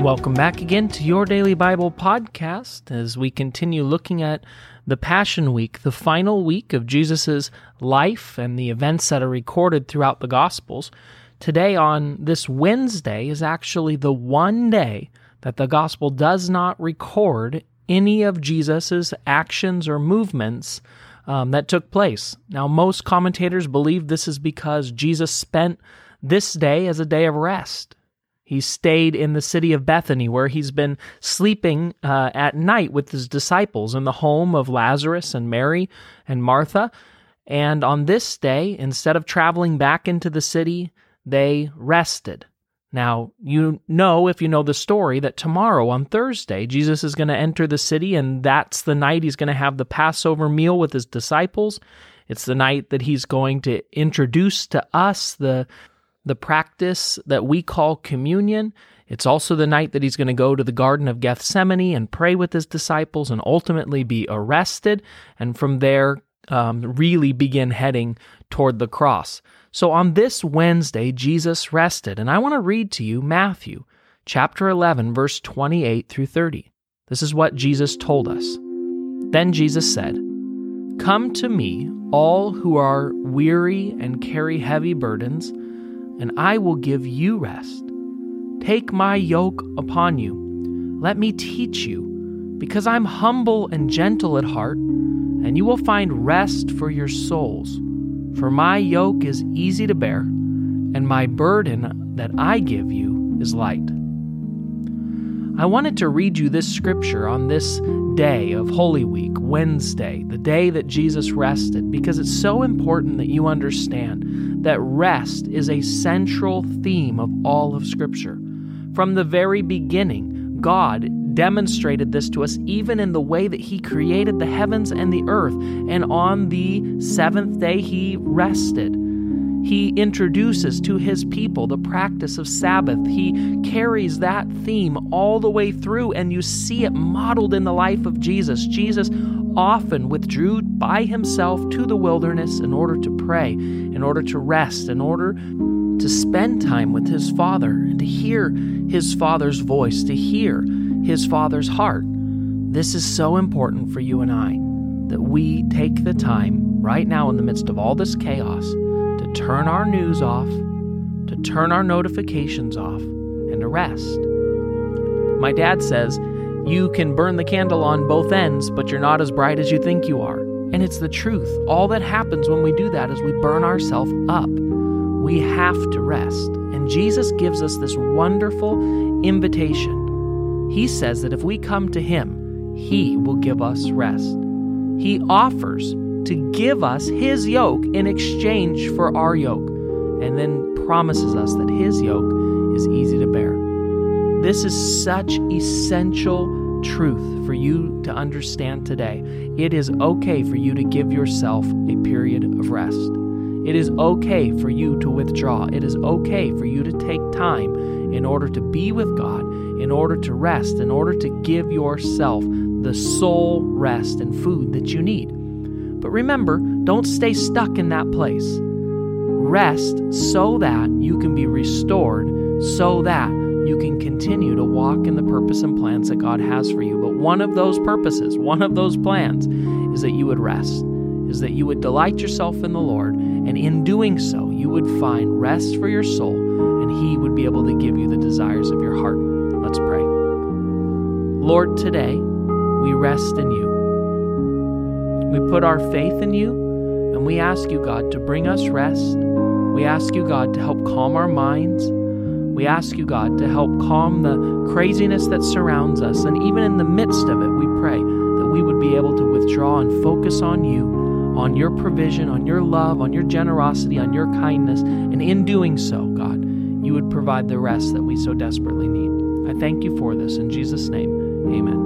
Welcome back again to your Daily Bible podcast as we continue looking at the Passion Week, the final week of Jesus' life and the events that are recorded throughout the Gospels. Today, on this Wednesday, is actually the one day that the Gospel does not record any of Jesus' actions or movements um, that took place. Now, most commentators believe this is because Jesus spent this day as a day of rest. He stayed in the city of Bethany, where he's been sleeping uh, at night with his disciples in the home of Lazarus and Mary and Martha. And on this day, instead of traveling back into the city, they rested. Now, you know, if you know the story, that tomorrow on Thursday, Jesus is going to enter the city, and that's the night he's going to have the Passover meal with his disciples. It's the night that he's going to introduce to us the the practice that we call communion. It's also the night that he's going to go to the Garden of Gethsemane and pray with his disciples and ultimately be arrested, and from there, um, really begin heading toward the cross. So on this Wednesday, Jesus rested, and I want to read to you Matthew chapter 11, verse 28 through 30. This is what Jesus told us. Then Jesus said, Come to me, all who are weary and carry heavy burdens and I will give you rest. Take my yoke upon you. Let me teach you, because I'm humble and gentle at heart, and you will find rest for your souls. For my yoke is easy to bear, and my burden that I give you is light. I wanted to read you this scripture on this day of Holy Week, Wednesday, the day that Jesus rested, because it's so important that you understand that rest is a central theme of all of Scripture. From the very beginning, God demonstrated this to us even in the way that He created the heavens and the earth, and on the seventh day He rested. He introduces to his people the practice of Sabbath. He carries that theme all the way through, and you see it modeled in the life of Jesus. Jesus often withdrew by himself to the wilderness in order to pray, in order to rest, in order to spend time with his Father, and to hear his Father's voice, to hear his Father's heart. This is so important for you and I that we take the time right now in the midst of all this chaos turn our news off, to turn our notifications off, and to rest. My dad says, You can burn the candle on both ends, but you're not as bright as you think you are. And it's the truth. All that happens when we do that is we burn ourselves up. We have to rest. And Jesus gives us this wonderful invitation. He says that if we come to Him, He will give us rest. He offers to give us his yoke in exchange for our yoke, and then promises us that his yoke is easy to bear. This is such essential truth for you to understand today. It is okay for you to give yourself a period of rest. It is okay for you to withdraw. It is okay for you to take time in order to be with God, in order to rest, in order to give yourself the soul rest and food that you need. But remember, don't stay stuck in that place. Rest so that you can be restored, so that you can continue to walk in the purpose and plans that God has for you. But one of those purposes, one of those plans, is that you would rest, is that you would delight yourself in the Lord, and in doing so, you would find rest for your soul, and He would be able to give you the desires of your heart. Let's pray. Lord, today we rest in you. We put our faith in you, and we ask you, God, to bring us rest. We ask you, God, to help calm our minds. We ask you, God, to help calm the craziness that surrounds us. And even in the midst of it, we pray that we would be able to withdraw and focus on you, on your provision, on your love, on your generosity, on your kindness. And in doing so, God, you would provide the rest that we so desperately need. I thank you for this. In Jesus' name, amen.